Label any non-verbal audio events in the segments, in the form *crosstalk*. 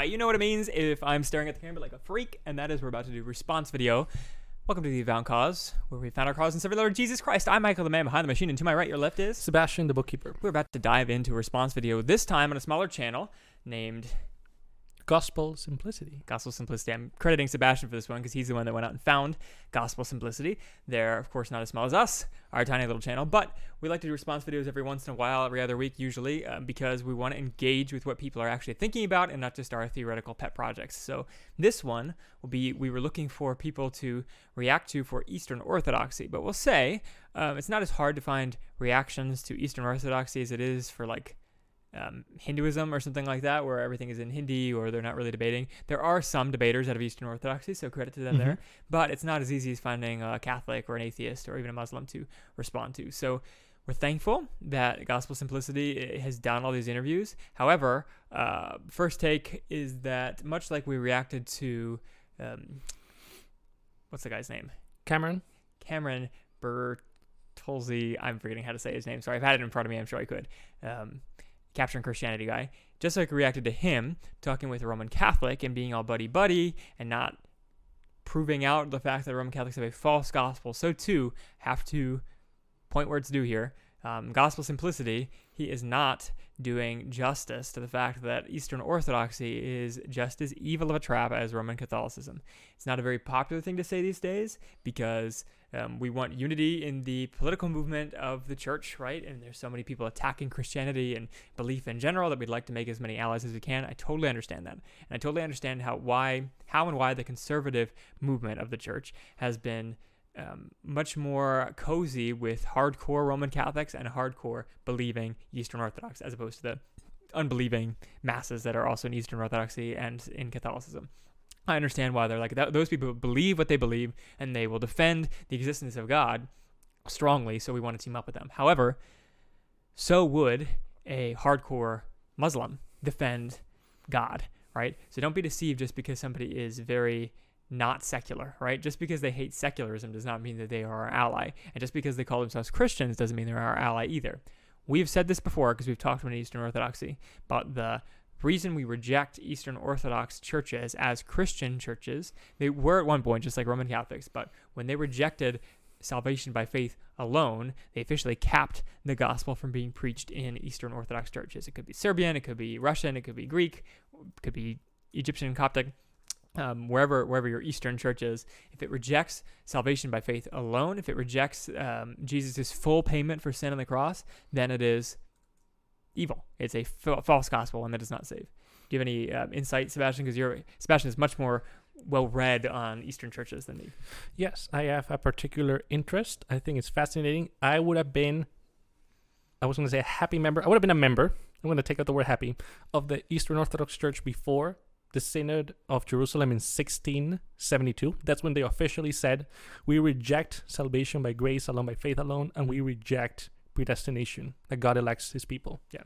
Uh, you know what it means if I'm staring at the camera like a freak, and that is we're about to do response video. Welcome to the Avowed Cause, where we found our cause in the Lord Jesus Christ. I'm Michael, the man behind the machine, and to my right, your left is. Sebastian, the bookkeeper. We're about to dive into a response video, this time on a smaller channel named Gospel simplicity. Gospel Simplicity. I'm crediting Sebastian for this one because he's the one that went out and found Gospel Simplicity. They're, of course, not as small as us, our tiny little channel, but we like to do response videos every once in a while, every other week usually, uh, because we want to engage with what people are actually thinking about and not just our theoretical pet projects. So this one will be we were looking for people to react to for Eastern Orthodoxy, but we'll say um, it's not as hard to find reactions to Eastern Orthodoxy as it is for like um, Hinduism or something like that, where everything is in Hindi or they're not really debating. There are some debaters out of Eastern Orthodoxy, so credit to them Mhm. there. But it's not as easy as finding a Catholic or an atheist or even a Muslim to respond to. So we're thankful that Gospel Simplicity has done all these interviews. However, uh, first take is that much like we reacted to, um, what's the guy's name? Cameron? Cameron Bertuzzi. I'm forgetting how to say his name. Sorry, I've had it in front of me. I'm sure I could. Um, Capturing Christianity guy. Just like reacted to him talking with a Roman Catholic and being all buddy buddy and not proving out the fact that Roman Catholics have a false gospel, so too have to point where it's due here. Um, gospel simplicity, he is not doing justice to the fact that Eastern Orthodoxy is just as evil of a trap as Roman Catholicism. It's not a very popular thing to say these days because um, we want unity in the political movement of the church, right? And there's so many people attacking Christianity and belief in general that we'd like to make as many allies as we can. I totally understand that, and I totally understand how why how and why the conservative movement of the church has been um, much more cozy with hardcore Roman Catholics and hardcore believing Eastern Orthodox, as opposed to the unbelieving masses that are also in Eastern Orthodoxy and in Catholicism. I understand why they're like that. Those people believe what they believe, and they will defend the existence of God strongly. So we want to team up with them. However, so would a hardcore Muslim defend God, right? So don't be deceived just because somebody is very not secular, right? Just because they hate secularism does not mean that they are our ally. And just because they call themselves Christians doesn't mean they're our ally either. We've said this before because we've talked about Eastern Orthodoxy, about the reason we reject Eastern Orthodox churches as Christian churches, they were at one point just like Roman Catholics, but when they rejected salvation by faith alone, they officially capped the gospel from being preached in Eastern Orthodox churches. It could be Serbian, it could be Russian, it could be Greek, it could be Egyptian, Coptic um, wherever wherever your Eastern church is, if it rejects salvation by faith alone, if it rejects um, Jesus' full payment for sin on the cross, then it is evil. It's a f- false gospel, and that does not save. Do you have any um, insight, Sebastian? Because you're Sebastian is much more well read on Eastern churches than me. Yes, I have a particular interest. I think it's fascinating. I would have been, I was going to say a happy member. I would have been a member. I'm going to take out the word happy of the Eastern Orthodox Church before the Synod of Jerusalem in 1672. That's when they officially said, we reject salvation by grace alone, by faith alone, and we reject predestination, that God elects his people. Yeah.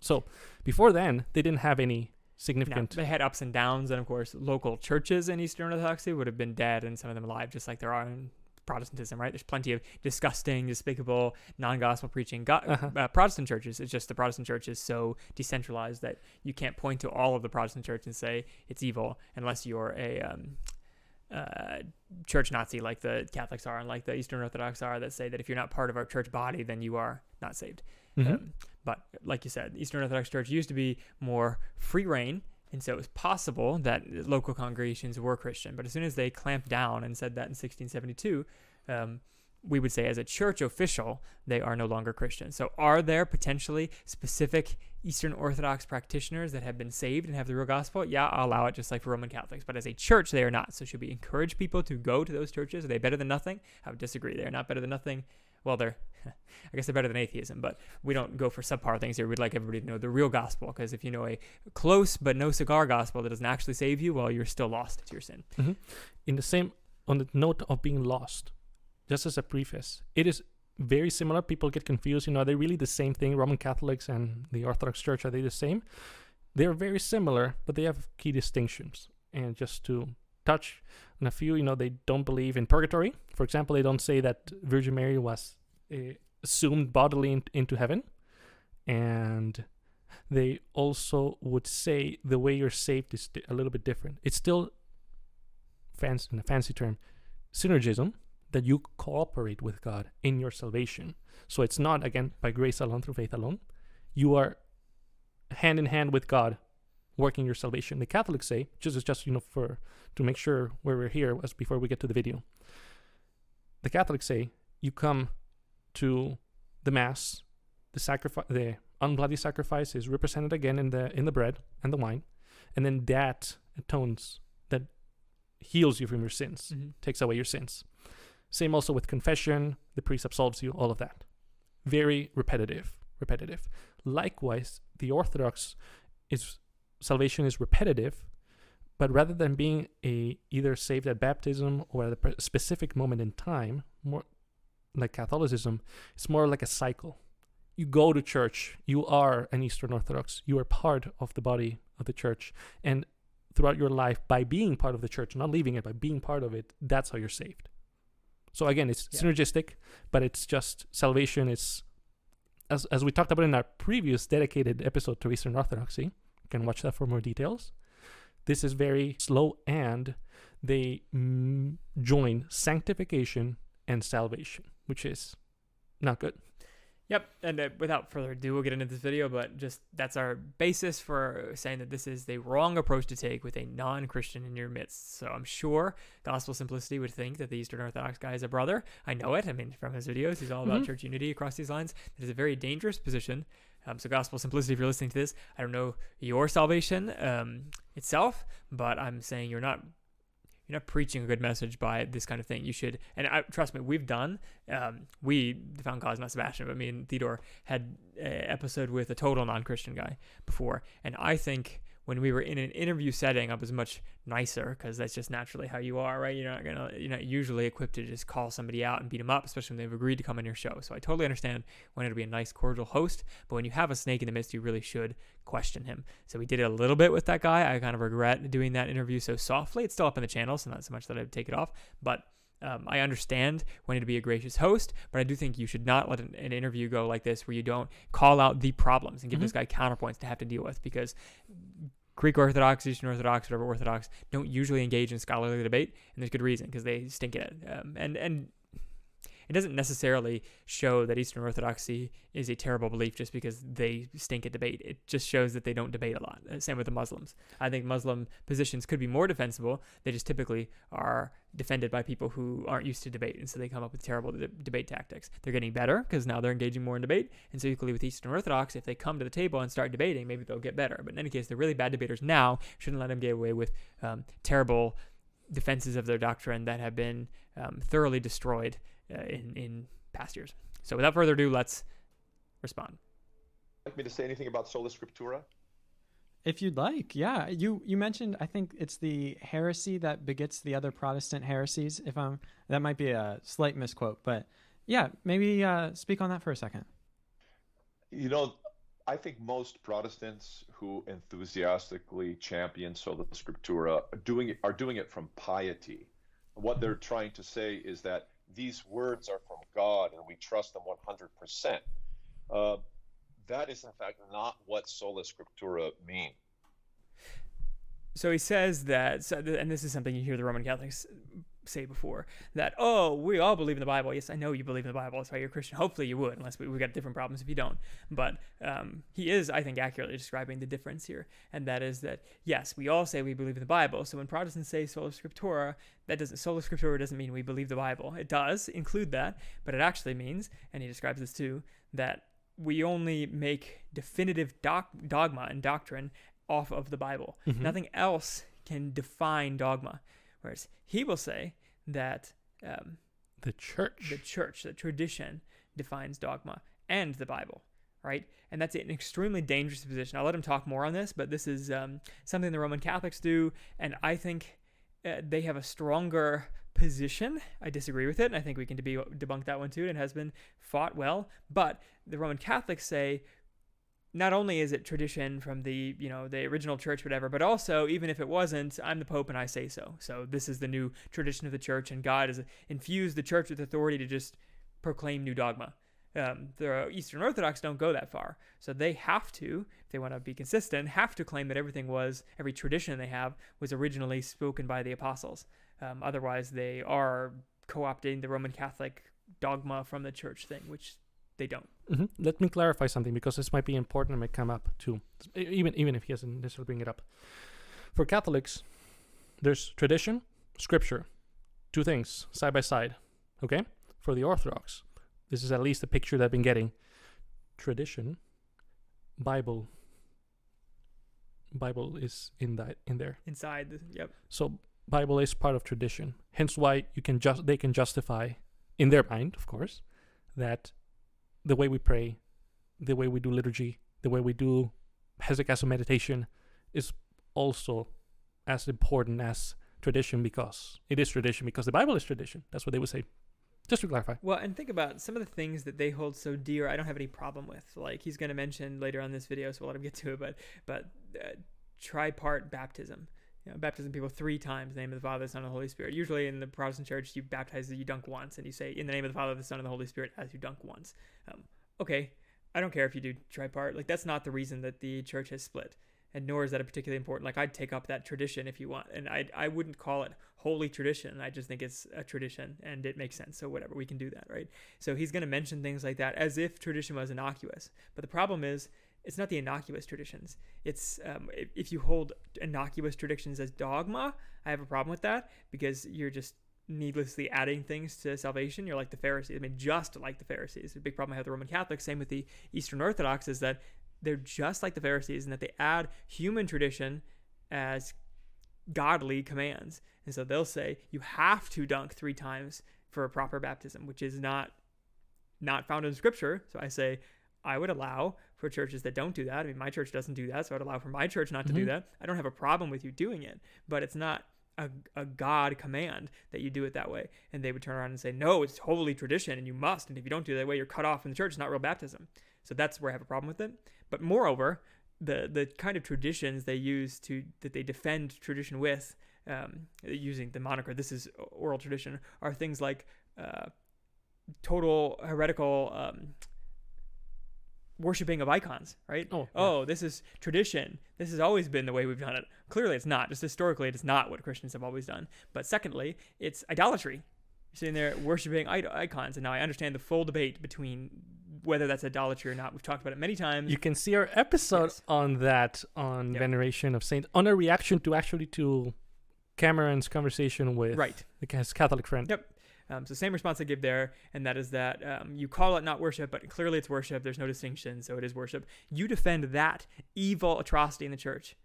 So before then, they didn't have any significant. they had ups and downs, and of course, local churches in Eastern Orthodoxy would have been dead, and some of them alive, just like there are in Protestantism, right? There's plenty of disgusting, despicable, non-gospel preaching go- Uh-huh. uh, Protestant churches. It's just the Protestant church is so decentralized that you can't point to all of the Protestant church and say it's evil unless you're a um, uh, church Nazi like the Catholics are and like the Eastern Orthodox are that say that if you're not part of our church body, then you are not saved. Mhm. Um, but like you said, Eastern Orthodox Church used to be more free reign, and so it was possible that local congregations were Christian. But as soon as they clamped down and said that in 1672, um, we would say as a church official, they are no longer Christian. So are there potentially specific Eastern Orthodox practitioners that have been saved and have the real gospel? Yeah, I'll allow it just like for Roman Catholics. But as a church, they are not. So should we encourage people to go to those churches? Are they better than nothing? I would disagree. They are not better than nothing. Well, they're, *laughs* I guess they're better than atheism, but we don't go for subpar things here. We'd like everybody to know the real gospel because if you know a close but no cigar gospel that doesn't actually save you, well, you're still lost to your sin. Mhm. In the same, on the note of being lost, just as a preface, it is very similar. People get confused. You know, are they really the same thing? Roman Catholics and the Orthodox Church are they the same? They're very similar, but they have key distinctions. And just to touch on a few, you know, they don't believe in purgatory. For example, they don't say that Virgin Mary was uh, assumed bodily in, into heaven, and they also would say the way you're saved is a little bit different. It's still fancy in a fancy term, synergism that you cooperate with God in your salvation. So it's not again by grace alone through faith alone. You are hand in hand with God working your salvation. The Catholics say, just as just you know for to make sure where we're here as before we get to the video. The Catholics say you come to the mass, the sacrifice, the unbloody sacrifice is represented again in the in the bread and the wine, and then that atones, that heals you from your sins, Mhm. takes away your sins. Same also with confession, the priest absolves you, all of that. Very repetitive, repetitive. Likewise, the Orthodox is salvation is repetitive, but rather than being a either saved at baptism or at a specific moment in time, more like Catholicism, it's more like a cycle. You go to church, you are an Eastern Orthodox, you are part of the body of the church, and throughout your life, by being part of the church, not leaving it, by being part of it, that's how you're saved. So again, it's Yeah. synergistic, but it's just salvation is as as we talked about in our previous dedicated episode to Eastern Orthodoxy. You can watch that for more details. This is very slow, and they mm, join sanctification and salvation, which is not good. Yep, and uh, without further ado, we'll get into this video, but just that's our basis for saying that this is the wrong approach to take with a non Christian in your midst. So I'm sure Gospel Simplicity would think that the Eastern Orthodox guy is a brother. I know it. I mean, from his videos, he's all about Mhm. church unity across these lines. That is a very dangerous position. Um, so, Gospel Simplicity, if you're listening to this, I don't know your salvation um, itself, but I'm saying you're not you're not preaching a good message by this kind of thing. You should, and I, trust me, we've done. Um, we, the Found Cause, not Sebastian, but me and Theodore had an episode with a total non-Christian guy before, and I think when we were in an interview setting, I was much nicer because that's just naturally how you are, right? You're not gonna, you're not usually equipped to just call somebody out and beat them up, especially when they've agreed to come on your show. So I totally understand wanting to be a nice, cordial host, but when you have a snake in the midst, you really should question him. So we did it a little bit with that guy. I kind of regret doing that interview so softly. It's still up in the channel, so not so much that I'd take it off, but um, I understand wanting to be a gracious host, but I do think you should not let an, an interview go like this where you don't call out the problems and give this guy counterpoints to have to deal with because Greek Orthodox, Eastern Orthodox, whatever Orthodox don't usually engage in scholarly debate, and there's good reason because they stink at it. Um, and and it doesn't necessarily show that Eastern Orthodoxy is a terrible belief just because they stink at debate. It just shows that they don't debate a lot. Uh, Same with the Muslims. I think Muslim positions could be more defensible. They just typically are defended by people who aren't used to debate, and so they come up with terrible de- debate tactics. They're getting better because now they're engaging more in debate, and so equally with Eastern Orthodox, if they come to the table and start debating, maybe they'll get better. But in any case, they're really bad debaters now. Shouldn't let them get away with um, terrible defenses of their doctrine that have been um, thoroughly destroyed uh, in in past years. So without further ado, let's respond. like me to say anything about sola scriptura? If you'd like, yeah. You you mentioned I think it's the heresy that begets the other Protestant heresies. If I'm that might be a slight misquote, but yeah, maybe uh, speak on that for a second. You know, I think most Protestants who enthusiastically champion sola scriptura are doing it, are doing it from piety. What they're trying to say is that these words are from God and we trust them 100%. Uh, that is, in fact, not what sola scriptura means. So he says that, and this is something you hear the Roman Catholics say before that oh we all believe in the bible. Yes i know you believe in the bible. That's why you're a christian. Hopefully you would unless we, have got different problems if you don't. But um, he is i think accurately describing the difference here. And that is that yes we all say we believe in the bible. So when protestants say sola scriptura that doesn't sola scriptura doesn't mean we believe the bible. It does include that but it actually means and he describes this too that we only make definitive doc- dogma and doctrine off of the bible. Mhm. nothing else can define dogma Whereas he will say that um, The church. the church, the tradition, defines dogma and the Bible, right? And that's an extremely dangerous position. I'll let him talk more on this, but this is um, something the Roman Catholics do, and I think uh, they have a stronger position. I disagree with it, and I think we can deb- debunk that one too. And it has been fought well, but the Roman Catholics say not only is it tradition from the you know the original church whatever but also even if it wasn't i'm the pope and i say so. So this is the new tradition of the church and god has infused the church with authority to just proclaim new dogma. Um, the Eastern Orthodox don't go that far, so they have to, if they want to be consistent, have to claim that everything was every tradition they have was originally spoken by the apostles. Um, otherwise, they are co-opting the Roman Catholic dogma from the church thing, which they don't. hmm Let me clarify something because this might be important and might come up too, even even if he doesn't necessarily bring it up. For Catholics, there's tradition, scripture, two things side by side. Okay. For the Orthodox, this is at least the picture that I've been getting. Tradition, Bible. Bible is in that in there. Inside, yep. So Bible is part of tradition. Hence why you can just they can justify in their mind, of course, that the way we pray, the way we do liturgy, the way we do hesychasm meditation is also as important as tradition because it is tradition because the Bible is tradition. That's what they would say. Just to clarify. Well, and think about some of the things that they hold so dear. I don't have any problem with. Like he's going to mention later on this video, so we'll let him get to it. But but uh, tripart baptism. You know, baptism people three times in the name of the Father, the Son, and the Holy Spirit. Usually in the Protestant Church, you baptize you dunk once, and you say in the name of the Father, the Son, and the Holy Spirit as you dunk once. Um, okay, I don't care if you do tripart. Like that's not the reason that the church has split, and nor is that a particularly important. Like I'd take up that tradition if you want, and I I wouldn't call it holy tradition. I just think it's a tradition, and it makes sense. So whatever, we can do that, right? So he's going to mention things like that as if tradition was innocuous. But the problem is, it's not the innocuous traditions. It's um, if, you hold innocuous traditions as dogma, I have a problem with that because you're just needlessly adding things to salvation. You're like the Pharisees. I mean, just like the Pharisees. The big problem I have with the Roman Catholics, same with the Eastern Orthodox, is that they're just like the Pharisees in that they add human tradition as godly commands. And so they'll say you have to dunk three times for a proper baptism, which is not not found in scripture. So I say I would allow for churches that don't do that. I mean, my church doesn't do that, so I'd allow for my church not to do Mhm. that. I don't have a problem with you doing it, but it's not a, a God command that you do it that way. And they would turn around and say, no, it's holy tradition and you must. And if you don't do it that way, you're cut off from the church. It's not real baptism. So that's where I have a problem with it. But moreover, the the kind of traditions they use to that they defend tradition with, um, using the moniker "this is oral tradition," are things like uh, total heretical um, worshiping of icons, right? Oh, yeah. oh, this is tradition. This has always been the way we've done it. Clearly, it's not. Just historically, it is not what Christians have always done. But secondly, it's idolatry. You're sitting there worshiping icons, and now I understand the full debate between whether that's idolatry or not. We've talked about it many times. You can see our episode Yes. on that on Yep. veneration of saint on a reaction to actually to Cameron's conversation with right. his Catholic friend. Yep. Um, so same response I give there, and that is that um, you call it not worship, but clearly it's worship. There's no distinction, so it is worship. You defend that evil atrocity in the church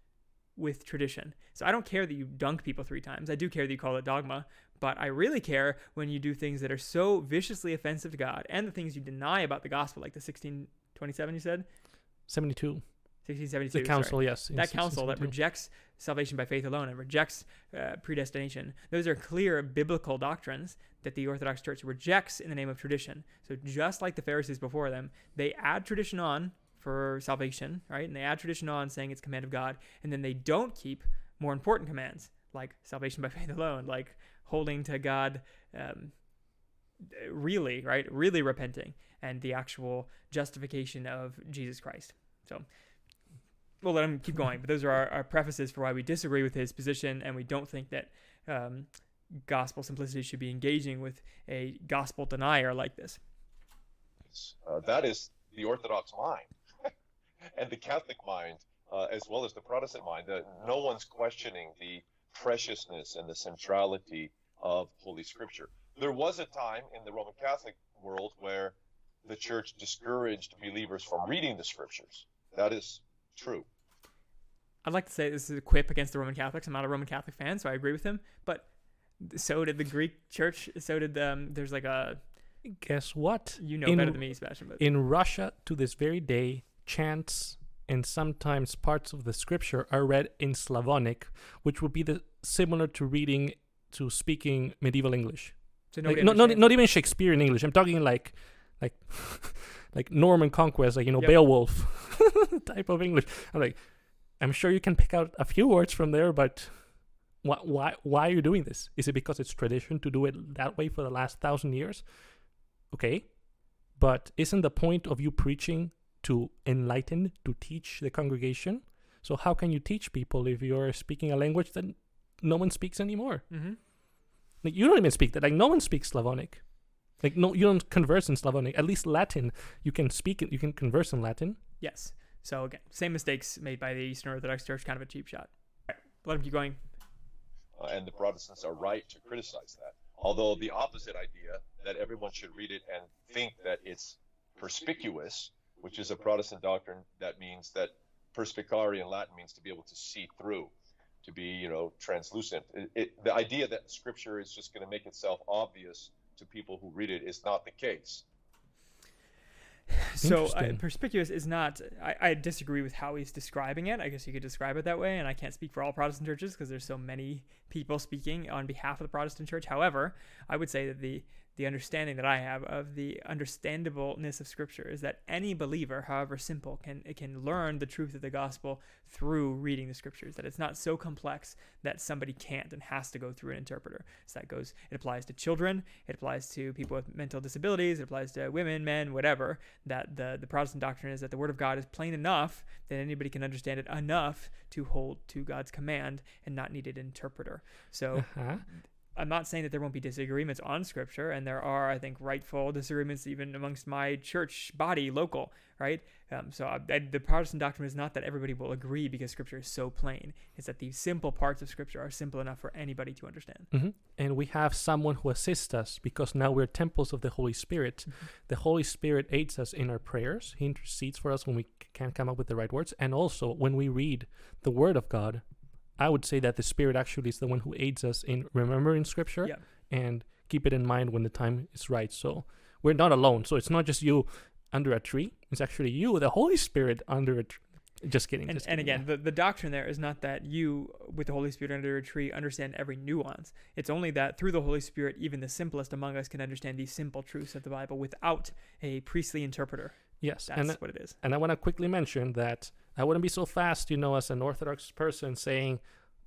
with tradition. So I don't care that you dunk people three times. I do care that you call it dogma, but I really care when you do things that are so viciously offensive to God and the things you deny about the gospel, like the 1627 you said, 72. 1672. The sorry council, yes. that council that rejects salvation by faith alone and rejects uh, predestination. Those are clear biblical doctrines that the Orthodox Church rejects in the name of tradition. So just like the Pharisees before them, they add tradition on for salvation, right? And they add tradition on saying it's command of God, and then they don't keep more important commands like salvation by *laughs* faith alone, like holding to God um, really, right? Really repenting and the actual justification of Jesus Christ. So we'll let him keep going. But those are our, our prefaces for why we disagree with his position, and we don't think that um, gospel simplicity should be engaging with a gospel denier like this. Uh, that is the Orthodox mind *laughs* and the Catholic mind, uh, as well as the Protestant mind. No one's questioning the preciousness and the centrality of Holy Scripture. There was a time in the Roman Catholic world where the Church discouraged believers from reading the Scriptures. That is true. I'd like to say this is a quip against the Roman Catholics. I'm not a Roman Catholic fan, so I agree with him. But so did the Greek Church. So did um. There's like a Guess what? you know In- better than me, Sebastian. But In Russia, to this very day, chants and sometimes parts of the scripture are read in Slavonic, which would be the similar to reading to speaking medieval English. so Like, not, not understands not even Shakespearean English. I'm talking like like *laughs* like Norman conquest, like you know Yep. Beowulf *laughs* type of English. I'm like, I'm sure you can pick out a few words from there, but why why why are you doing this? Is it because it's tradition to do it that way for the last thousand years? Okay, But isn't the point of you preaching to enlighten, to teach the congregation? So how can you teach people if you're speaking a language that no one speaks anymore? Mm-hmm. Like you don't even speak that. Like no one speaks Slavonic. Like no, you don't converse in Slavonic. At least Latin, you can speak it. You can converse in Latin. Yes. So again, same mistakes made by the Eastern Orthodox Church, kind of a cheap shot. All right, let him keep going. uh, and the Protestants are right to criticize that. Although the opposite idea that everyone should read it and think that it's perspicuous, which is a Protestant doctrine that means that perspicare in Latin means to be able to see through, to be you know translucent. It, it, the idea that Scripture is just going to make itself obvious to people who read it is not the case. So uh, perspicuous is not. I, I disagree with how he's describing it. I guess you could describe it that way, and I can't speak for all Protestant churches because there's so many people speaking on behalf of the Protestant church. However, I would say that the the understanding that I have of the understandableness of Scripture is that any believer, however simple, can can learn the truth of the gospel through reading the Scriptures. That it's not so complex that somebody can't and has to go through an interpreter. So that goes. It applies to children. It applies to people with mental disabilities. It applies to women, men, whatever. That the the Protestant doctrine is that the Word of God is plain enough that anybody can understand it enough to hold to God's command and not need an interpreter. So. Uh-huh. I'm not saying that there won't be disagreements on scripture, and there are, I think, rightful disagreements even amongst my church body, local, right? Um, so I, I, the Protestant doctrine is not that everybody will agree because scripture is so plain. It's that the simple parts of scripture are simple enough for anybody to understand. hmm And we have someone who assists us because now we're temples of the Holy Spirit. The Holy Spirit aids us in our prayers. He intercedes for us when we can't come up with the right words. And also, when we read the Word of God, I would say that the Spirit actually is the one who aids us in remembering Scripture Yeah. and keep it in mind when the time is right. So we're not alone. So it's not just you under a tree, it's actually you, the Holy Spirit, under a tree. Just kidding. And, just and kidding, again, the, the doctrine there is not that you, with the Holy Spirit under a tree, understand every nuance. It's only that through the Holy Spirit, even the simplest among us can understand these simple truths of the Bible without a priestly interpreter. yeah. yes. That's and what it is. And I want to quickly mention that I wouldn't be so fast, you know, as an Orthodox person saying,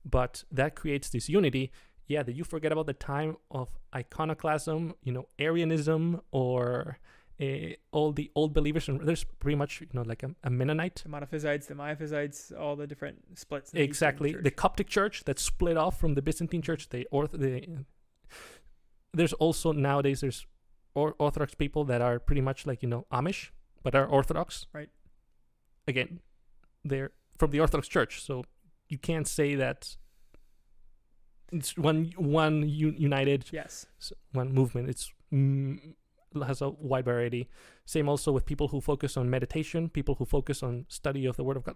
but that creates this unity. Yeah, that you forget about the time of iconoclasm, you know, Arianism, or uh, all the old believers. And there's pretty much, you know, like a, a Mennonite. The Monophysites, the Miaphysites, all the different splits. the Exactly. The Coptic Church that split off from the Byzantine Church. The Orth. The there's also nowadays there's or- Orthodox people that are pretty much like you know Amish, but are Orthodox. Right. Again, they're from the Orthodox Church, so you can't say that it's one one united yes. one movement. It's mm, has a wide variety. Same also with people who focus on meditation, people who focus on study of the Word of God.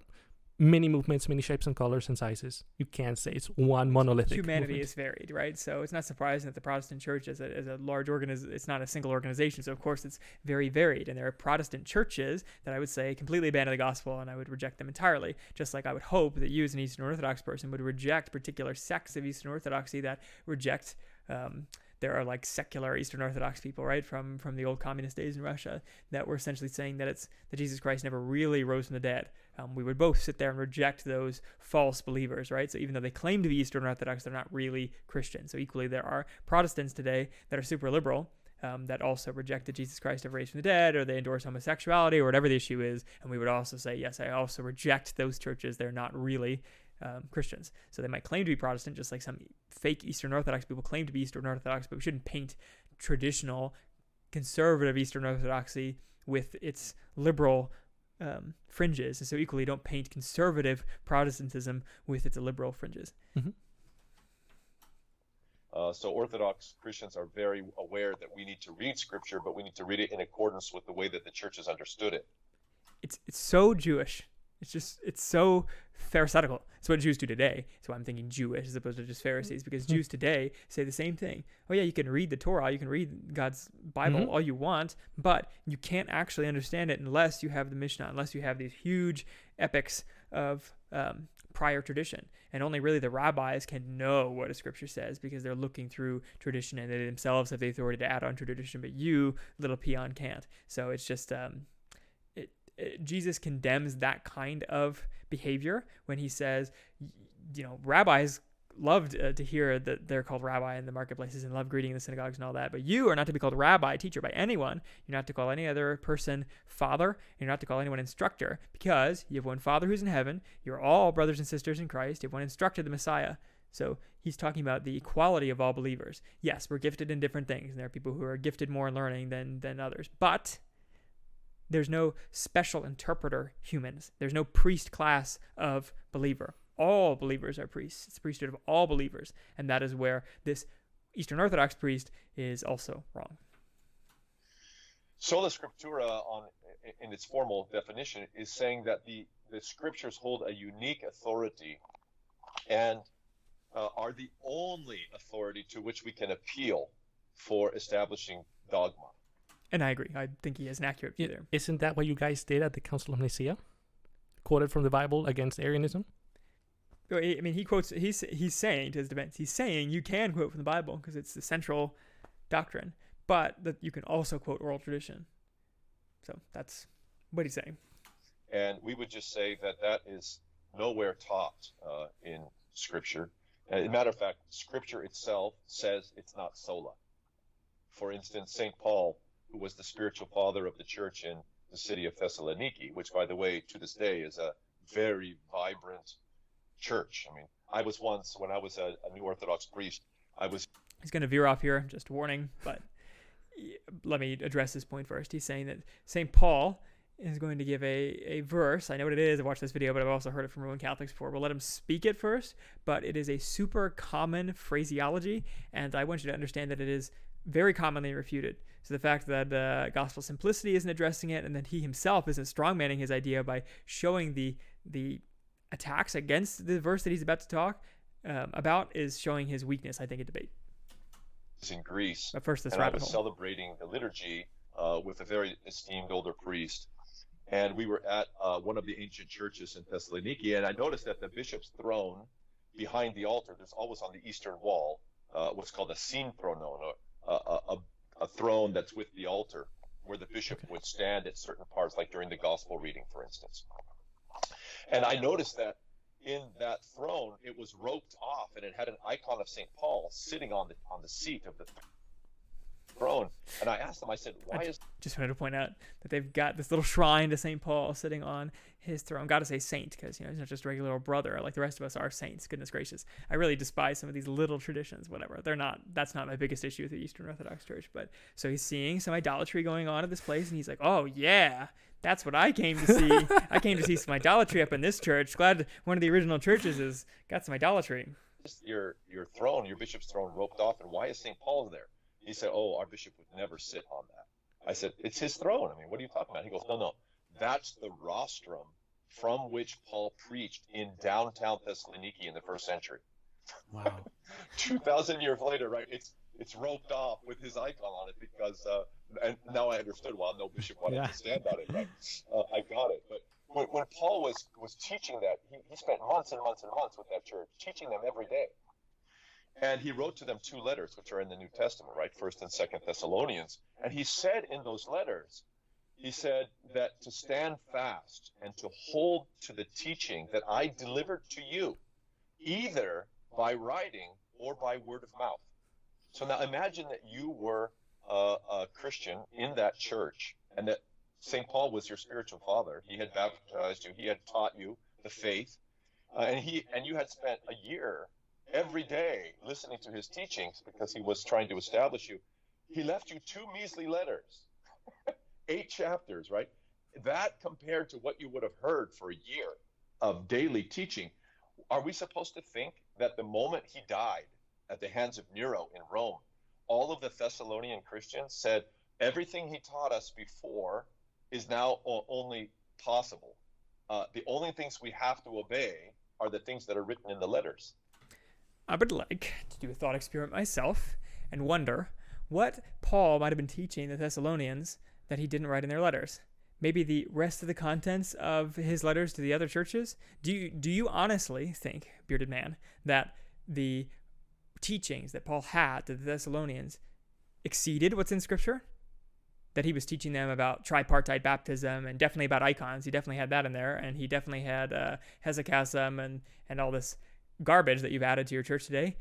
Many movements, many shapes and colors and sizes. You can't say it's one monolithic. Humanity movement. is varied, right? So it's not surprising that the Protestant Church, as a, as a large organization, it's not a single organization. So of course it's very varied, and there are Protestant churches that I would say completely abandon the gospel, and I would reject them entirely. Just like I would hope that you, as an Eastern Orthodox person, would reject particular sects of Eastern Orthodoxy that reject. Um, there are like secular Eastern Orthodox people, right, from from the old communist days in Russia, that were essentially saying that it's that Jesus Christ never really rose from the dead. Um, we would both sit there and reject those false believers, right? So even though they claim to be Eastern Orthodox, they're not really Christian. So equally, there are Protestants today that are super liberal. Um, that also reject that Jesus Christ ever raised from the dead, or they endorse homosexuality, or whatever the issue is. And we would also say, yes, I also reject those churches. They're not really um, Christians. So they might claim to be Protestant, just like some fake Eastern Orthodox people claim to be Eastern Orthodox, but we shouldn't paint traditional conservative Eastern Orthodoxy with its liberal um, fringes. And so equally, don't paint conservative Protestantism with its liberal fringes. Uh, so Orthodox Christians are very aware that we need to read Scripture, but we need to read it in accordance with the way that the church has understood it. It's it's so Jewish. It's just it's so pharisaical. It's what Jews do today. Why I'm thinking Jewish as opposed to just Pharisees, because Mhm. Jews today say the same thing. Oh yeah, you can read the Torah, you can read God's Bible Mhm. all you want, but you can't actually understand it unless you have the Mishnah, unless you have these huge epics of um, prior tradition. And only really the rabbis can know what a scripture says because they're looking through tradition and they themselves have the authority to add on to tradition, but you, little peon, can't. So it's just um, Jesus condemns that kind of behavior when he says, you know, rabbis loved uh, to hear that they're called rabbi in the marketplaces and love greeting in the synagogues and all that. But you are not to be called rabbi, teacher by anyone. You're not to call any other person father. You're not to call anyone instructor because you have one Father who's in heaven. You're all brothers and sisters in Christ. You have one instructor, the Messiah. So he's talking about the equality of all believers. Yes, we're gifted in different things, and there are people who are gifted more in learning than than others. But there's no special interpreter humans. There's no priest class of believer. All believers are priests. It's the priesthood of all believers. And that is where this Eastern Orthodox priest is also wrong. Sola Scriptura, on in its formal definition, is saying that the, the scriptures hold a unique authority and uh, are the only authority to which we can appeal for establishing dogma. And I agree. I think he has an accurate view there. Isn't that what you guys did at the Council of Nicaea? Quoted from the Bible against Arianism? I mean, he quotes. He's he's saying to his defense. He's saying you can quote from the Bible because it's the central doctrine, but that you can also quote oral tradition. So that's what he's saying. And we would just say that that is nowhere taught uh, in Scripture. As a matter of fact, Scripture itself says it's not sola. For instance, St. Paul, who was the spiritual father of the church in the city of Thessaloniki, which, by the way, to this day is a very vibrant church. I mean, I was once, when I was a, a New Orthodox priest, I was. He's going to veer off here, just a warning, but let me address this point first. He's saying that St. Paul is going to give a, a verse. I know what it is. I've watched this video, but I've also heard it from Roman Catholics before. We'll let him speak it first, but it is a super common phraseology, and I want you to understand that it is very commonly refuted. So the fact that uh, gospel simplicity isn't addressing it, and that he himself isn't strongmanning his idea by showing the the attacks against the verse that he's about to talk um, about is showing his weakness. I think in debate. In Greece, but first this and I was hole. celebrating the liturgy uh, with a very esteemed older priest, and we were at uh, one of the ancient churches in Thessaloniki, and I noticed that the bishop's throne behind the altar, there's always on the eastern wall uh, what's called a synthronon, a, a, a, a, throne that's with the altar, where the bishop okay. would stand at certain parts, like during the gospel reading, for instance. And I noticed that in that throne, it was roped off, and it had an icon of St. Paul sitting on the on the seat of the throne. And I asked them, I said, why I is. Just wanted to point out that they've got this little shrine to St. Paul sitting on his throne. Got to say saint because, you know, he's not just a regular old brother like the rest of us are saints. Goodness gracious. I really despise some of these little traditions, whatever. They're not, that's not my biggest issue with the Eastern Orthodox Church. But so he's seeing some idolatry going on at this place and he's like, oh, yeah. That's what I came to see. *laughs* I came to see some idolatry up in this church. Glad one of the original churches has got some idolatry. Your your throne, your bishop's throne, roped off, and why is St. Paul there? He said, "Oh, our bishop would never sit on that." I said, "It's his throne. I mean, what are you talking about?" He goes, "No, no, that's the rostrum from which Paul preached in downtown Thessaloniki in the first century." Wow. *laughs* Two thousand years later, right? It's it's roped off with his icon on it because, uh, and now I understood why no bishop wanted yeah. to stand on it. Right? Uh, I got it. But when, when Paul was was teaching that, he, he spent months and months and months with that church, teaching them every day. And he wrote to them two letters, which are in the New Testament, right? First and Second Thessalonians. And he said in those letters, he said that to stand fast and to hold to the teaching that I delivered to you, either by writing or by word of mouth. So now imagine that you were a, a Christian in that church and that St. Paul was your spiritual father. He had baptized you, he had taught you the faith, uh, and he and you had spent a year every day listening to his teachings because he was trying to establish you. He left you two measly letters, *laughs* eight chapters, right? That compared to what you would have heard for a year of daily teaching. Are we supposed to think that the moment he died at the hands of Nero in Rome, all of the Thessalonian Christians said, everything he taught us before is now only possible. Uh, the only things we have to obey are the things that are written in the letters. I would like to do a thought experiment myself and wonder what Paul might have been teaching the Thessalonians that he didn't write in their letters. Maybe the rest of the contents of his letters to the other churches. Do you do you honestly think, bearded man, that the teachings that Paul had to the Thessalonians exceeded what's in Scripture? That he was teaching them about tripartite baptism and definitely about icons. He definitely had that in there, and he definitely had uh, hesychasm and and all this garbage that you've added to your church today,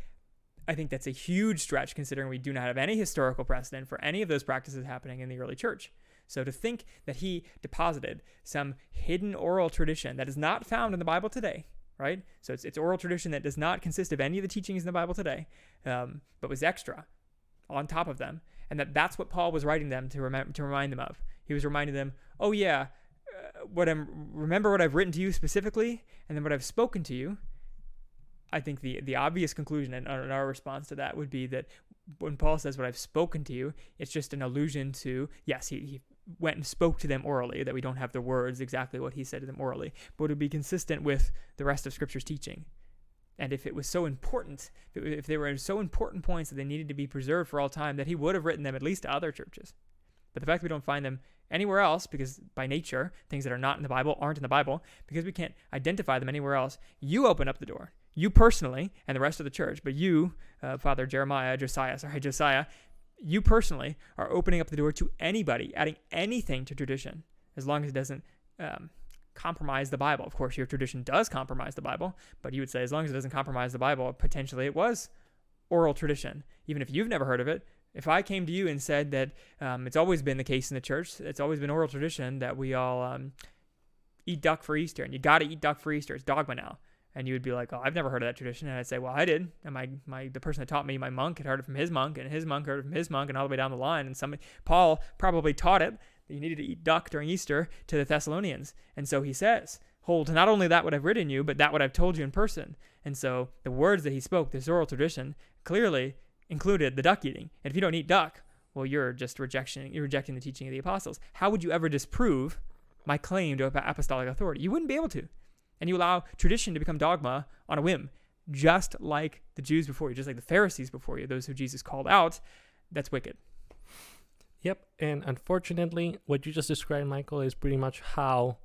I think that's a huge stretch considering we do not have any historical precedent for any of those practices happening in the early church. So to think that he deposited some hidden oral tradition that is not found in the Bible today, right? So it's, it's oral tradition that does not consist of any of the teachings in the Bible today, um, but was extra on top of them, and that that's what Paul was writing them to, rem- to remind them of. He was reminding them, oh yeah, uh, what I'm remember what I've written to you specifically, and then what I've spoken to you. I think the the obvious conclusion and, our response to that would be that when Paul says what I've spoken to you, it's just an allusion to yes, he, he went and spoke to them orally, that we don't have the words exactly what he said to them orally, but it would be consistent with the rest of Scripture's teaching. And if it was so important, if they were so important points that they needed to be preserved for all time, that he would have written them at least to other churches. But the fact that we don't find them anywhere else, because by nature, things that are not in the Bible aren't in the Bible, because we can't identify them anywhere else, you open up the door. You personally, and the rest of the church, but you, uh, Father Jeremiah, Josiah, sorry, Josiah, you personally are opening up the door to anybody adding anything to tradition, as long as it doesn't um, compromise the Bible. Of course, your tradition does compromise the Bible, but you would say as long as it doesn't compromise the Bible, potentially it was oral tradition. Even if you've never heard of it, if I came to you and said that um, it's always been the case in the church, it's always been oral tradition that we all um, eat duck for Easter, and you got to eat duck for Easter, it's dogma now and you would be like, "Oh, I've never heard of that tradition," and I'd say, "Well, I did." And my my the person that taught me, my monk, had heard it from his monk, and his monk heard it from his monk, and all the way down the line. And somebody, Paul probably taught it that you needed to eat duck during Easter to the Thessalonians, and so he says, "Hold not only that what I've written you, but that what I've told you in person." And so the words that he spoke, this oral tradition, clearly included the duck eating. And if you don't eat duck, well, you're just rejection, you're rejecting the teaching of the apostles. How would you ever disprove my claim to apostolic authority? You wouldn't be able to and you allow tradition to become dogma on a whim, just like the Jews before you, just like the Pharisees before you, those who Jesus called out. That's wicked. Yep, and unfortunately, what you just described, Michael, is pretty much how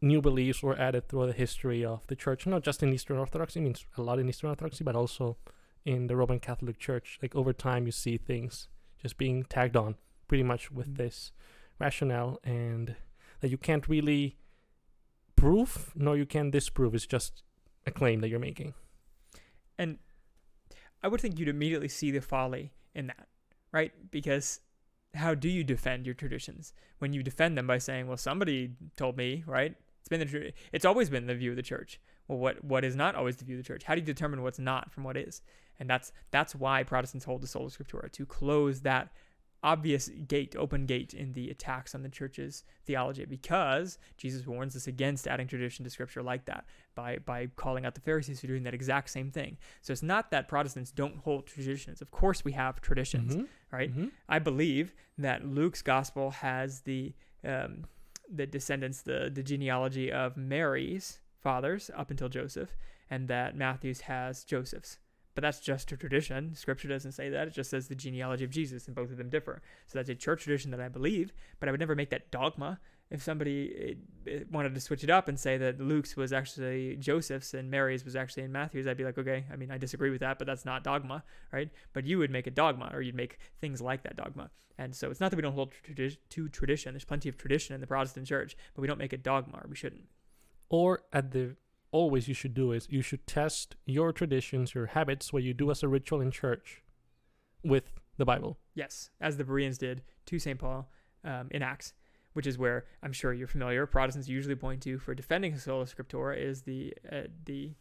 new beliefs were added through the history of the church, not just in Eastern Orthodoxy, means a lot in Eastern Orthodoxy, but also in the Roman Catholic Church. Like over time, you see things just being tagged on pretty much with mm-hmm. this rationale, and that you can't really proof nor you can disprove. It's just a claim that you're making. And I would think you'd immediately see the folly in that, right? Because how do you defend your traditions when you defend them by saying, "Well, somebody told me," right? It's been the it's always been the view of the church. Well, what what is not always the view of the church? How do you determine what's not from what is? And that's that's why Protestants hold the sola scriptura to close that obvious gate, open gate in the attacks on the church's theology because Jesus warns us against adding tradition to scripture like that by, by calling out the Pharisees are doing that exact same thing. So it's not that Protestants don't hold traditions. Of course, we have traditions, mm-hmm. right? Mm-hmm. I believe that Luke's gospel has the, um, the descendants, the, the genealogy of Mary's fathers up until Joseph, and that Matthew's has Joseph's but that's just a tradition. Scripture doesn't say that. It just says the genealogy of Jesus, and both of them differ. So that's a church tradition that I believe, but I would never make that dogma. If somebody eh, eh, wanted to switch it up and say that Luke's was actually Joseph's and Mary's was actually in Matthew's, I'd be like, okay, I mean, I disagree with that, but that's not dogma, right? But you would make a dogma, or you'd make things like that dogma. And so it's not that we don't hold to tradition. There's plenty of tradition in the Protestant church, but we don't make it dogma, or we shouldn't. Or at the always you should do is you should test your traditions, your habits, what you do as a ritual in church with the Bible. Yes, as the Bereans did to St. Paul um, in Acts, which is where I'm sure you're familiar. Protestants usually point to for defending sola scriptura is the uh, the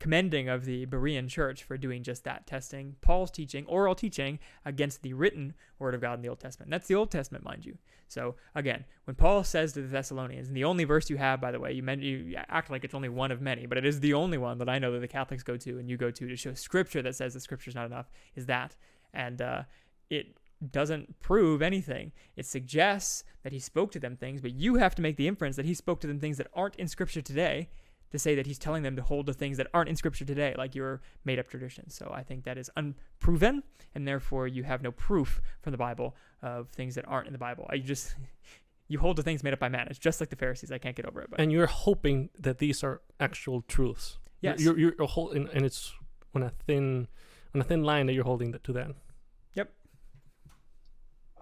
commending of the Berean church for doing just that, testing Paul's teaching, oral teaching, against the written word of God in the Old Testament. And that's the Old Testament, mind you. So again, when Paul says to the Thessalonians, and the only verse you have, by the way, you, meant, you act like it's only one of many, but it is the only one that I know that the Catholics go to and you go to to show Scripture that says the Scripture is not enough, is that, and uh, it doesn't prove anything. It suggests that he spoke to them things, but you have to make the inference that he spoke to them things that aren't in Scripture today to say that he's telling them to hold to things that aren't in scripture today, like your made up traditions. So I think that is unproven, and therefore you have no proof from the Bible of things that aren't in the Bible. You just *laughs* you hold to things made up by man. It's just like the Pharisees. I can't get over it. But. And you're hoping that these are actual truths. Yes. You're you're, you're holding, and it's on a thin on a thin line that you're holding to that. Yep.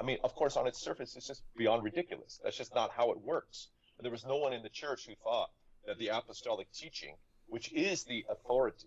I mean, of course, on its surface, it's just beyond ridiculous. That's just not how it works. There was no one in the church who thought that Uh, the apostolic teaching, which is the authority,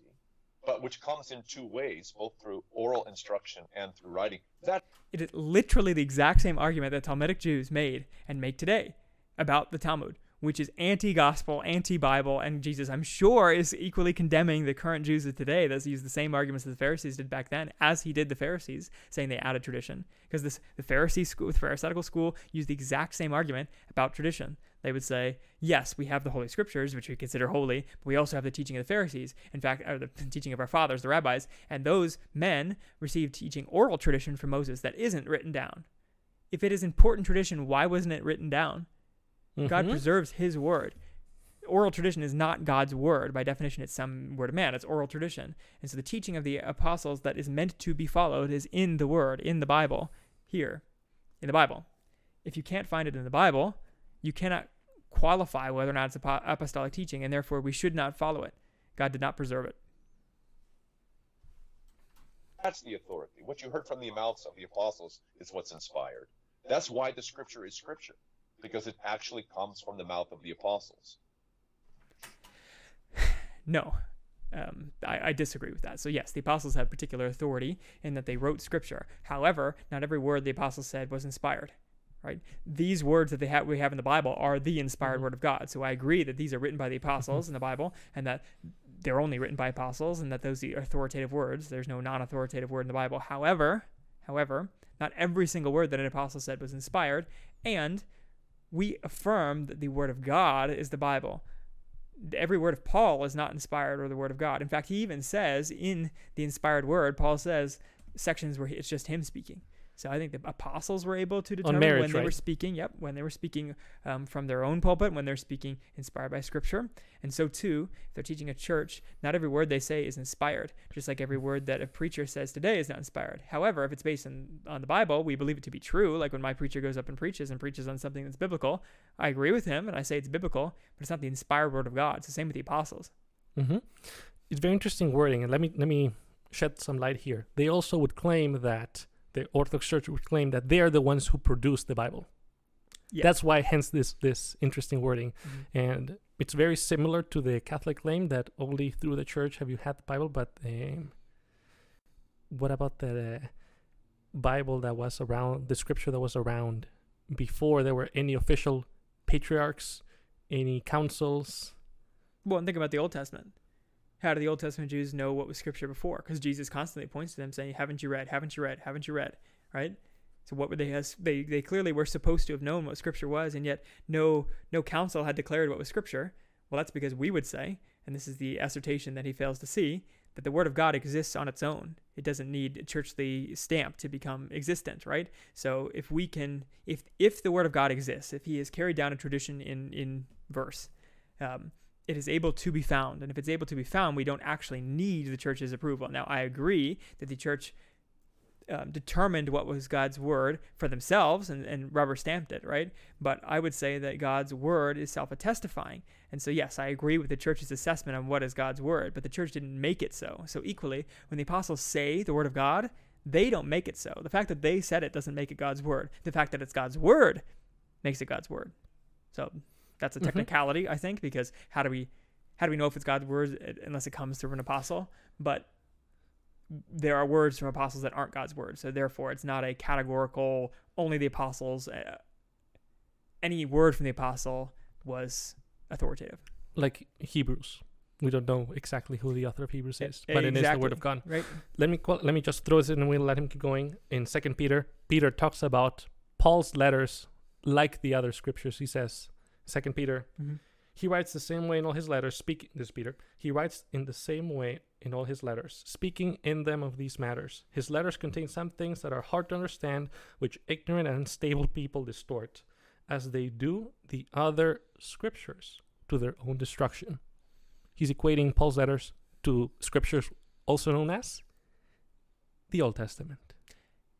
but which comes in two ways, both through oral instruction and through writing. That It is literally the exact same argument that Talmudic Jews made and make today about the Talmud, which is anti-gospel, anti-Bible, and Jesus, I'm sure, is equally condemning the current Jews of today that use the same arguments that the Pharisees did back then, as he did the Pharisees, saying they added tradition. Because this the Pharisee school, the Pharisaical school, used the exact same argument about tradition. They would say, yes, we have the Holy Scriptures, which we consider holy, but we also have the teaching of the Pharisees. In fact, or the *laughs* teaching of our fathers, the rabbis, and those men received teaching oral tradition from Moses that isn't written down. If it is important tradition, why wasn't it written down? God Mhm. preserves his word. Oral tradition is not God's word. By definition, it's some word of man. It's oral tradition. And so the teaching of the apostles that is meant to be followed is in the word, in the Bible, here, in the Bible. If you can't find it in the Bible, you cannot qualify whether or not it's apostolic teaching, and therefore we should not follow it. God did not preserve it. that's the authority. What you heard from the mouths of the apostles is what's inspired. That's why the scripture is scripture, because it actually comes from the mouth of the apostles. *sighs* No. Um, I, I disagree with that. So, yes, the apostles had particular authority in that they wrote scripture. However, not every word the apostles said was inspired. Right? These words that they have we have in the Bible are the inspired Mhm. word of God. So I agree that these are written by the apostles in the Bible and that they're only written by apostles and that those are authoritative words. There's no non-authoritative word in the Bible. However, however, not every single word that an apostle said was inspired, and we affirm that the word of God is the Bible every word of Paul is not inspired or the word of God. In fact, he even says in the inspired word, Paul says sections where it's just him speaking. So I think the apostles were able to determine marriage, when they were speaking. Yep, when they were speaking um, from their own pulpit, when they're speaking inspired by Scripture, and so too, if they're teaching a church, not every word they say is inspired. Just like every word that a preacher says today is not inspired. However, if it's based on, on the Bible, we believe it to be true. Like when my preacher goes up and preaches and preaches on something that's biblical, I agree with him and I say it's biblical, but it's not the inspired word of God. It's the same with the apostles. hmm It's very interesting wording, and let me let me shed some light here. They also would claim that the Orthodox Church would claim that they are the ones who produced the Bible. Yeah. That's why, hence this this interesting wording, Mhm. and it's very similar to the Catholic claim that only through the Church have you had the Bible. But um, what about the Bible that was around, the Scripture that was around before there were any official patriarchs, any councils? Well, and think about the Old Testament. How do the Old Testament Jews know what was Scripture before? Because Jesus constantly points to them saying, "Haven't you read? Haven't you read? Haven't you read?" Right. So what would they they they clearly were supposed to have known what Scripture was, and yet no no council had declared what was Scripture. Well, that's because we would say, and this is the assertion that he fails to see, that the Word of God exists on its own. It doesn't need a churchly stamp to become existent, right? So if we can, if if the Word of God exists, if He has carried down a tradition in in verse, um, it is able to be found. And if it's able to be found, we don't actually need the church's approval. Now, I agree that the church um, determined what was God's word for themselves and, and rubber stamped it, right? But I would say that God's word is self attestifying. And so, yes, I agree with the church's assessment on what is God's word, but the church didn't make it so. So, equally, when the apostles say the word of God, they don't make it so. The fact that they said it doesn't make it God's word. The fact that it's God's word makes it God's word. So, that's a Mhm. technicality, I think, because how do we how do we know if it's God's word uh, unless it comes through an apostle? But there are words from apostles that aren't God's word, so therefore it's not a categorical only the apostles. Uh, any word from the apostle was authoritative, Like Hebrews. We don't know exactly who the author of Hebrews is, but it is the word of God. right? Let me let me just throw this in and we'll let him keep going. In Second Peter, Peter talks about Paul's letters like the other scriptures. He says, Second Peter, Mhm. he writes the same way in all his letters. speaking this Peter. He writes in the same way in all his letters, speaking in them of these matters. His letters contain some things that are hard to understand, which ignorant and unstable people distort, as they do the other scriptures to their own destruction. He's equating Paul's letters to scriptures also known as the Old Testament.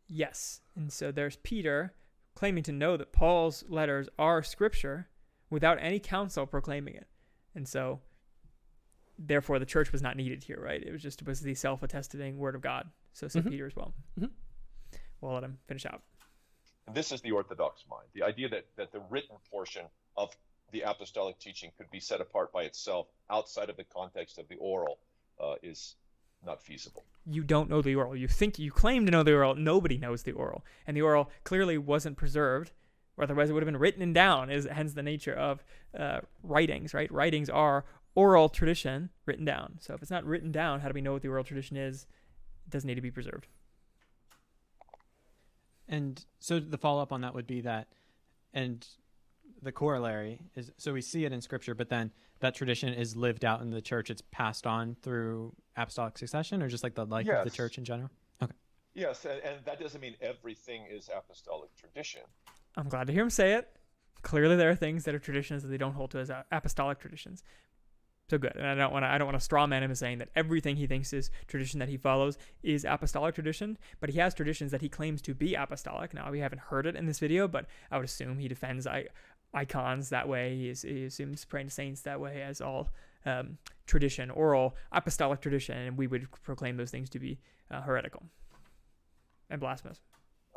Yes. And so there's Peter claiming to know that Paul's letters are scripture without any council proclaiming it. And so therefore the church was not needed here, right? It was just it was the self-attesting word of God. So said Mhm. Peter as well. Mhm. We'll let him finish out. This is the Orthodox mind. The idea that, that the written portion of the apostolic teaching could be set apart by itself outside of the context of the oral uh, is not feasible. You don't know the oral. You think you claim to know the oral. Nobody knows the oral, and the oral clearly wasn't preserved, or otherwise it would have been written down. Is hence the nature of uh, writings, right? Writings are oral tradition written down. So if it's not written down, how do we know what the oral tradition is? It doesn't need to be preserved. And so the follow up on that would be that, and the corollary is so we see it in scripture, but then that tradition is lived out in the church. It's passed on through apostolic succession, or just like the life of the church in general. Okay. Yes, and, and that doesn't mean everything is apostolic tradition. I'm glad to hear him say it. Clearly, there are things that are traditions that they don't hold to as apostolic traditions. So good, and I don't want to. I don't want to straw man him as saying that everything he thinks is tradition that he follows is apostolic tradition. But he has traditions that he claims to be apostolic. Now we haven't heard it in this video, but I would assume he defends I, icons that way. He, is, he assumes praying to saints that way as all um, tradition, oral apostolic tradition, and we would proclaim those things to be uh, heretical and blasphemous.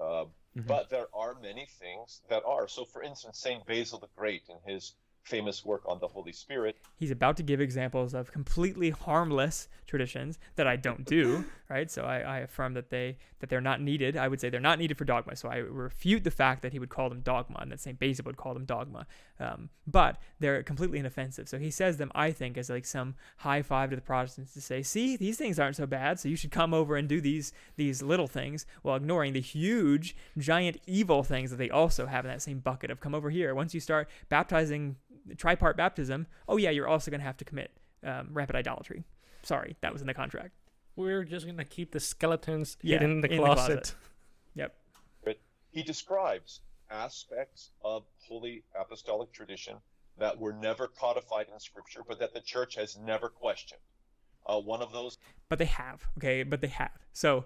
Uh, Mhm. But there are many things that are. So, for instance, Saint Basil the Great, in his famous work on the Holy Spirit, he's about to give examples of completely harmless traditions that I don't do, *laughs* right? So I, I affirm that they that they're not needed. I would say they're not needed for dogma. So I refute the fact that he would call them dogma and that Saint Basil would call them dogma. Um, but they're completely inoffensive. So he says them, I think, as like some high five to the Protestants to say, see, these things aren't so bad. So you should come over and do these these little things while ignoring the huge, giant, evil things that they also have in that same bucket of come over here. Once you start baptizing tripart baptism, oh yeah, you're also going to have to commit um, rampant idolatry. Sorry, that was in the contract. We're just gonna keep the skeletons Yeah, in the in the closet. closet. he describes aspects of holy apostolic tradition that were never codified in Scripture, but that the church has never questioned. Uh, one of those But they have, okay, but they have. So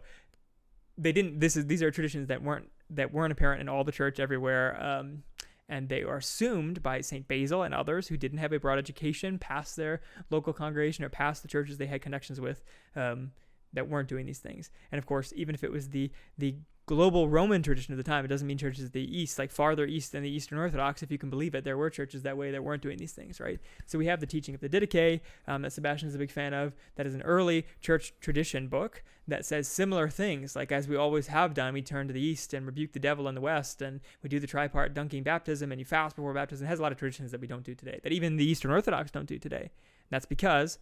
they didn't. This is these are traditions that weren't that weren't apparent in all the church everywhere. Um, and they are assumed by St. Basil and others who didn't have a broad education past their local congregation or past the churches they had connections with um, that weren't doing these things. And of course, even if it was the the global Roman tradition of the time, it doesn't mean churches of the east, like farther east than the Eastern Orthodox, if you can believe it. There were churches that way that weren't doing these things, right? So we have the teaching of the Didache um, that Sebastian is a big fan of. That is an early church tradition book that says similar things, like as we always have done, we turn to the east and rebuke the devil in the west, and we do the tripart dunking baptism, and you fast before baptism. It has a lot of traditions that we don't do today, that even the Eastern Orthodox don't do today. That's because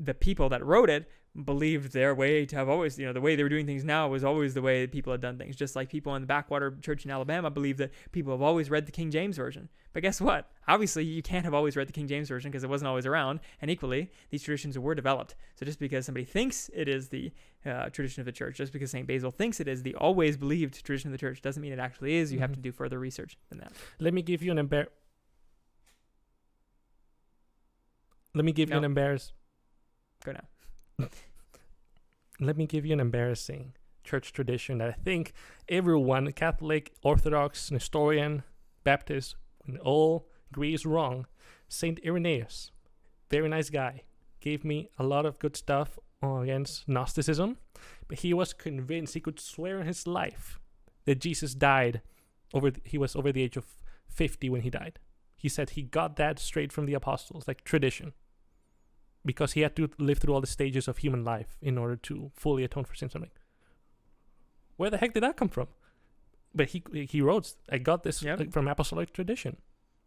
the people that wrote it believed their way to have always, you know, the way they were doing things now was always the way that people had done things. Just like people in the backwater church in Alabama believe that people have always read the King James Version. But guess what? Obviously, you can't have always read the King James Version because it wasn't always around. And equally, these traditions were developed. So just because somebody thinks it is the uh, tradition of the church, just because St. Basil thinks it is the always believed tradition of the church, doesn't mean it actually is. You have Mhm. to do further research than that. Let me give you an embar. Let me give you an embarrass. Go now. Let me give you an embarrassing church tradition that I think everyone, Catholic, Orthodox, Nestorian, Baptist, all agree is wrong. Saint Irenaeus, very nice guy, gave me a lot of good stuff against Gnosticism, but he was convinced he could swear on his life that Jesus died over. The, he was over the age of fifty when he died. He said he got that straight from the apostles, like tradition, because he had to live through all the stages of human life in order to fully atone for sin I'm where the heck did that come from? But he he wrote, I got this Yep. like, from apostolic tradition.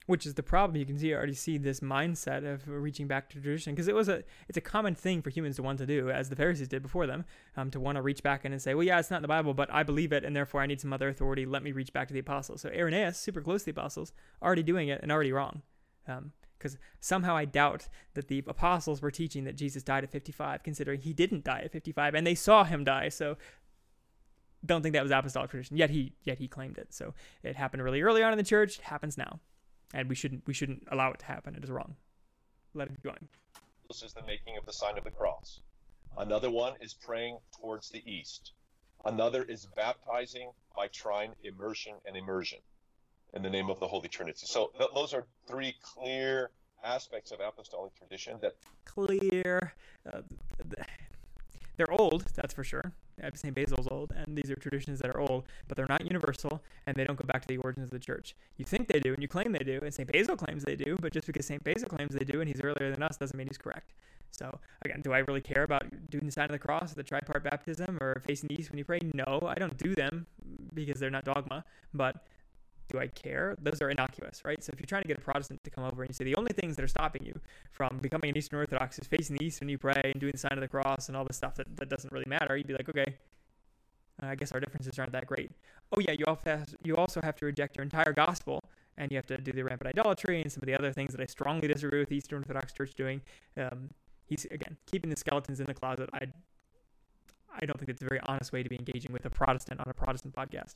which is the problem you can see you already see this mindset of reaching back to tradition because it was a it's a common thing for humans to want to do as the pharisees did before them um, to want to reach back in and say well yeah it's not in the bible but i believe it and therefore i need some other authority let me reach back to the apostles so irenaeus super close to the apostles already doing it and already wrong because somehow i doubt that the apostles were teaching that jesus died at 55 considering he didn't die at 55 and they saw him die so don't think that was apostolic tradition yet he yet he claimed it so it happened really early on in the church it happens now and we shouldn't we shouldn't allow it to happen. It is wrong. Let it keep going. This is the making of the sign of the cross. Another one is praying towards the east. Another is baptizing by trine immersion and immersion in the name of the Holy Trinity. So th- those are three clear aspects of apostolic tradition that Clear. Uh, they're old, that's for sure. St. Basil's old, and these are traditions that are old, but they're not universal, and they don't go back to the origins of the church. You think they do, and you claim they do, and St. Basil claims they do, but just because St. Basil claims they do, and he's earlier than us, doesn't mean he's correct. So again, do I really care about doing the sign of the cross, the tripart baptism, or facing east when you pray? No, I don't do them because they're not dogma. But do I care? Those are innocuous, right? So if you're trying to get a Protestant to come over and you say the only things that are stopping you from becoming an Eastern Orthodox is facing the east when you pray and doing the sign of the cross and all this stuff that, that doesn't really matter, you'd be like, okay, I guess our differences aren't that great. Oh yeah, you also have, you also have to reject your entire gospel and you have to do the rampant idolatry and some of the other things that I strongly disagree with the Eastern Orthodox Church doing. Um, he's again keeping the skeletons in the closet. I I don't think it's a very honest way to be engaging with a Protestant on a Protestant podcast.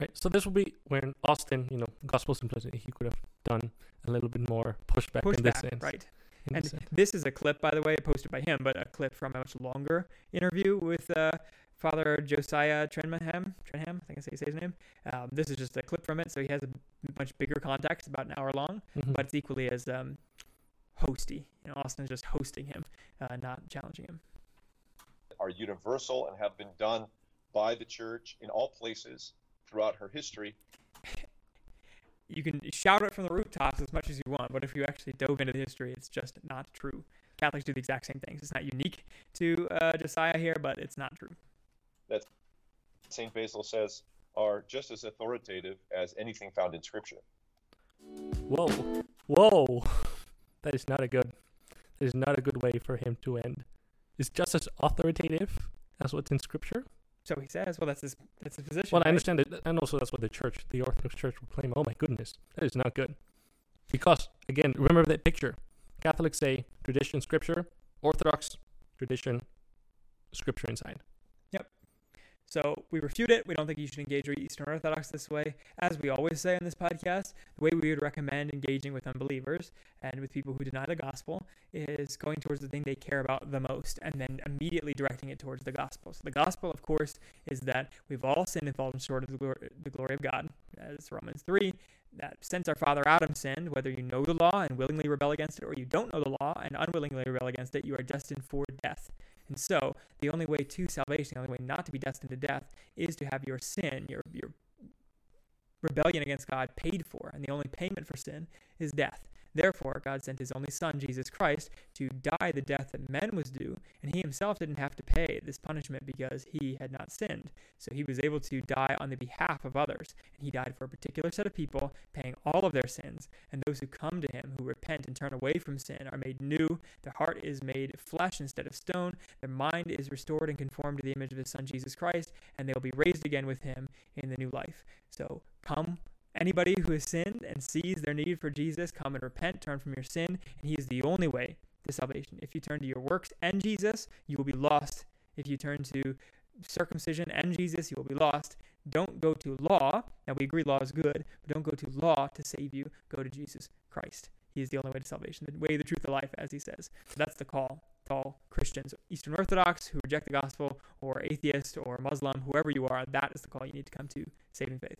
Right. So this will be when Austin, you know, gospel simplicity, he could have done a little bit more pushback Push in this sense. right? in And this sense. this is a clip, by the way, posted by him, but a clip from a much longer interview with uh, Father Josiah Trenham. Trenham, I think I say, say his name. Um, this is just a clip from it, so he has a much bigger context, about an hour long, Mhm. but it's equally as um, hosty. You know, Austin is just hosting him, uh, not challenging him. are universal and have been done by the church in all places throughout her history. You can shout it from the rooftops as much as you want, but if you actually dove into the history, it's just not true. Catholics do the exact same things. It's not unique to uh, Josiah here, but it's not true. That St. Basil says are just as authoritative as anything found in Scripture. Whoa, whoa, that is not a good. That is not a good way for him to end. It's just as authoritative as what's in Scripture. So he says, well, that's his that's his position. Well, I understand it, and also that's what the church, the Orthodox Church, will claim. Oh my goodness, that is not good. Because again, remember that picture. Catholics say tradition, Scripture. Orthodox tradition, Scripture inside. So we refute it. We don't think you should engage with Eastern Orthodox this way. As we always say on this podcast, the way we would recommend engaging with unbelievers and with people who deny the gospel is going towards the thing they care about the most and then immediately directing it towards the gospel. So the gospel, of course, is that we've all sinned and fallen short of the glory, the glory of God. As Romans 3, that since our father Adam sinned, whether you know the law and willingly rebel against it or you don't know the law and unwillingly rebel against it, you are destined for death. And so, the only way to salvation, the only way not to be destined to death, is to have your sin, your your rebellion against God paid for, and the only payment for sin is death. Therefore, God sent his only Son, Jesus Christ, to die the death that men was due, and he himself didn't have to pay this punishment because he had not sinned. So he was able to die on the behalf of others, and he died for a particular set of people, paying all of their sins. And those who come to him, who repent and turn away from sin, are made new. Their heart is made flesh instead of stone. Their mind is restored and conformed to the image of his Son, Jesus Christ, and they will be raised again with him in the new life. So come Anybody who has sinned and sees their need for Jesus, come and repent, turn from your sin, and He is the only way to salvation. If you turn to your works and Jesus, you will be lost. If you turn to circumcision and Jesus, you will be lost. Don't go to law. Now, we agree law is good, but don't go to law to save you. Go to Jesus Christ. He is the only way to salvation, the way, the truth, the life, as He says. So that's the call to all Christians, Eastern Orthodox who reject the gospel, or atheist, or Muslim, whoever you are, that is the call you need to come to saving faith.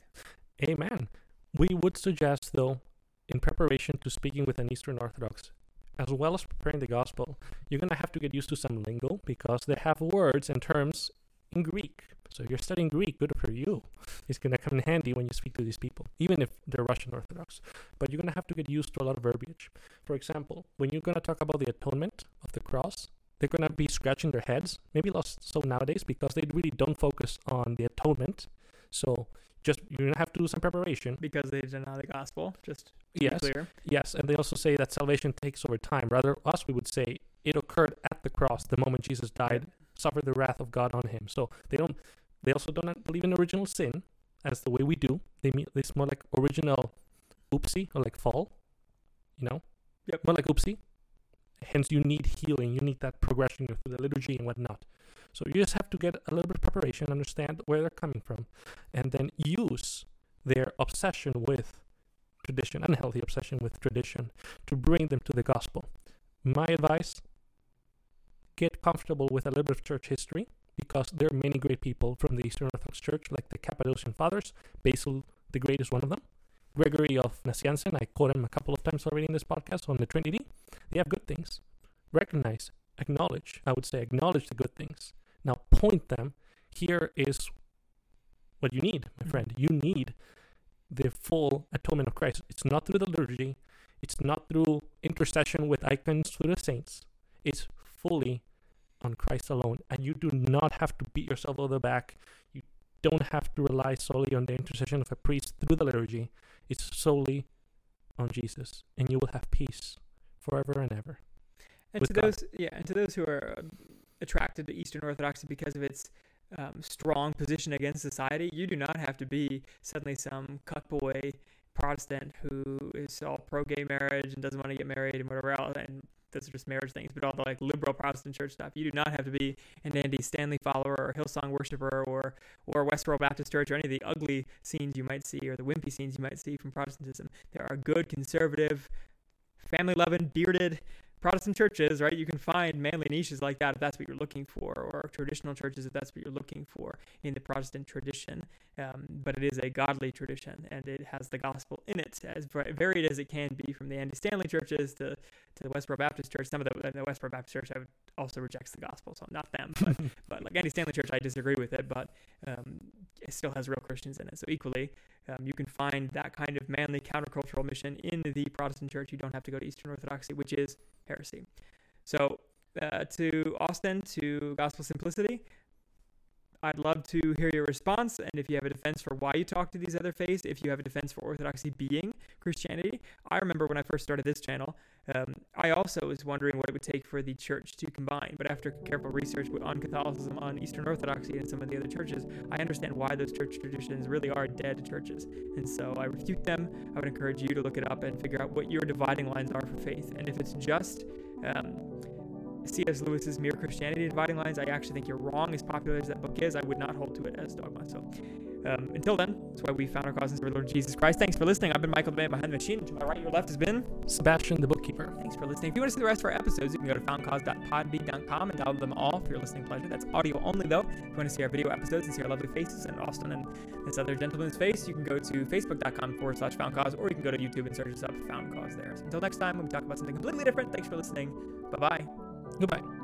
Amen. We would suggest, though, in preparation to speaking with an Eastern Orthodox, as well as preparing the gospel, you're going to have to get used to some lingo because they have words and terms in Greek. So if you're studying Greek, good for you. It's going to come in handy when you speak to these people, even if they're Russian Orthodox. But you're going to have to get used to a lot of verbiage. For example, when you're going to talk about the atonement of the cross, they're going to be scratching their heads, maybe less so nowadays because they really don't focus on the atonement. So just you're going to have to do some preparation Because they deny the gospel, just to be Yes, clear. yes, and they also say that salvation takes over time. Rather, us we would say it occurred at the cross, the moment Jesus died, suffered the wrath of God on him. So they don't. They also do not believe in original sin, as the way we do. They mean it's more like original, oopsie or like fall, you know. Yep. More like oopsie. Hence, you need healing. You need that progression through the liturgy and whatnot. So you just have to get a little bit of preparation, understand where they're coming from, and then use their obsession with tradition, unhealthy obsession with tradition, to bring them to the gospel. My advice get comfortable with a little bit of church history because there are many great people from the Eastern Orthodox Church, like the Cappadocian Fathers. Basil the Great is one of them. Gregory of Nazianzen, I quote him a couple of times already in this podcast on the Trinity. They have good things. Recognize, acknowledge, I would say, acknowledge the good things. Now point them. Here is what you need, my friend. You need the full atonement of Christ. It's not through the liturgy, it's not through intercession with icons through the saints. It's fully on Christ alone, and you do not have to beat yourself over the back. You don't have to rely solely on the intercession of a priest through the liturgy. It's solely on Jesus, and you will have peace forever and ever. And to God. those, yeah, and to those who are attracted to Eastern Orthodoxy because of its um, strong position against society, you do not have to be suddenly some cuckboy Protestant who is all pro-gay marriage and doesn't want to get married and whatever else. And those are just marriage things, but all the like liberal Protestant church stuff. You do not have to be an Andy Stanley follower or Hillsong worshiper or or Westboro Baptist Church or any of the ugly scenes you might see or the wimpy scenes you might see from Protestantism. There are good, conservative, family-loving, bearded Protestant churches, right? You can find manly niches like that if that's what you're looking for, or traditional churches if that's what you're looking for in the Protestant tradition. Um, but it is a godly tradition, and it has the gospel in it, as varied as it can be, from the Andy Stanley churches to, to the Westboro Baptist Church. Some of the, the Westboro Baptist Church I would also rejects the gospel, so not them, but *laughs* but like Andy Stanley Church, I disagree with it, but um, it still has real Christians in it. So equally, um, you can find that kind of manly countercultural mission in the Protestant Church. You don't have to go to Eastern Orthodoxy, which is heresy. So uh, to Austin, to Gospel Simplicity, I'd love to hear your response. And if you have a defense for why you talk to these other faiths, if you have a defense for Orthodoxy being Christianity, I remember when I first started this channel, um, I also was wondering what it would take for the church to combine. But after careful research on Catholicism, on Eastern Orthodoxy, and some of the other churches, I understand why those church traditions really are dead churches. And so I refute them. I would encourage you to look it up and figure out what your dividing lines are for faith. And if it's just um, C.S. Lewis's Mere Christianity dividing lines, I actually think you're wrong. As popular as that book is, I would not hold to it as dogma. So um, until then, that's why we found our cause in the Lord Jesus Christ. Thanks for listening. I've been Michael the Man behind the machine. To my right, your left has been. Sebastian, the bookkeeper. Thanks for listening. If you want to see the rest of our episodes, you can go to foundcause.podbean.com and download them all for your listening pleasure. That's audio only, though. If you want to see our video episodes and see our lovely faces and Austin and this other gentleman's face, you can go to facebook.com forward slash foundcause, or you can go to YouTube and search us up Found Cause there. So until next time, when we talk about something completely different, thanks for listening. Bye bye. Goodbye.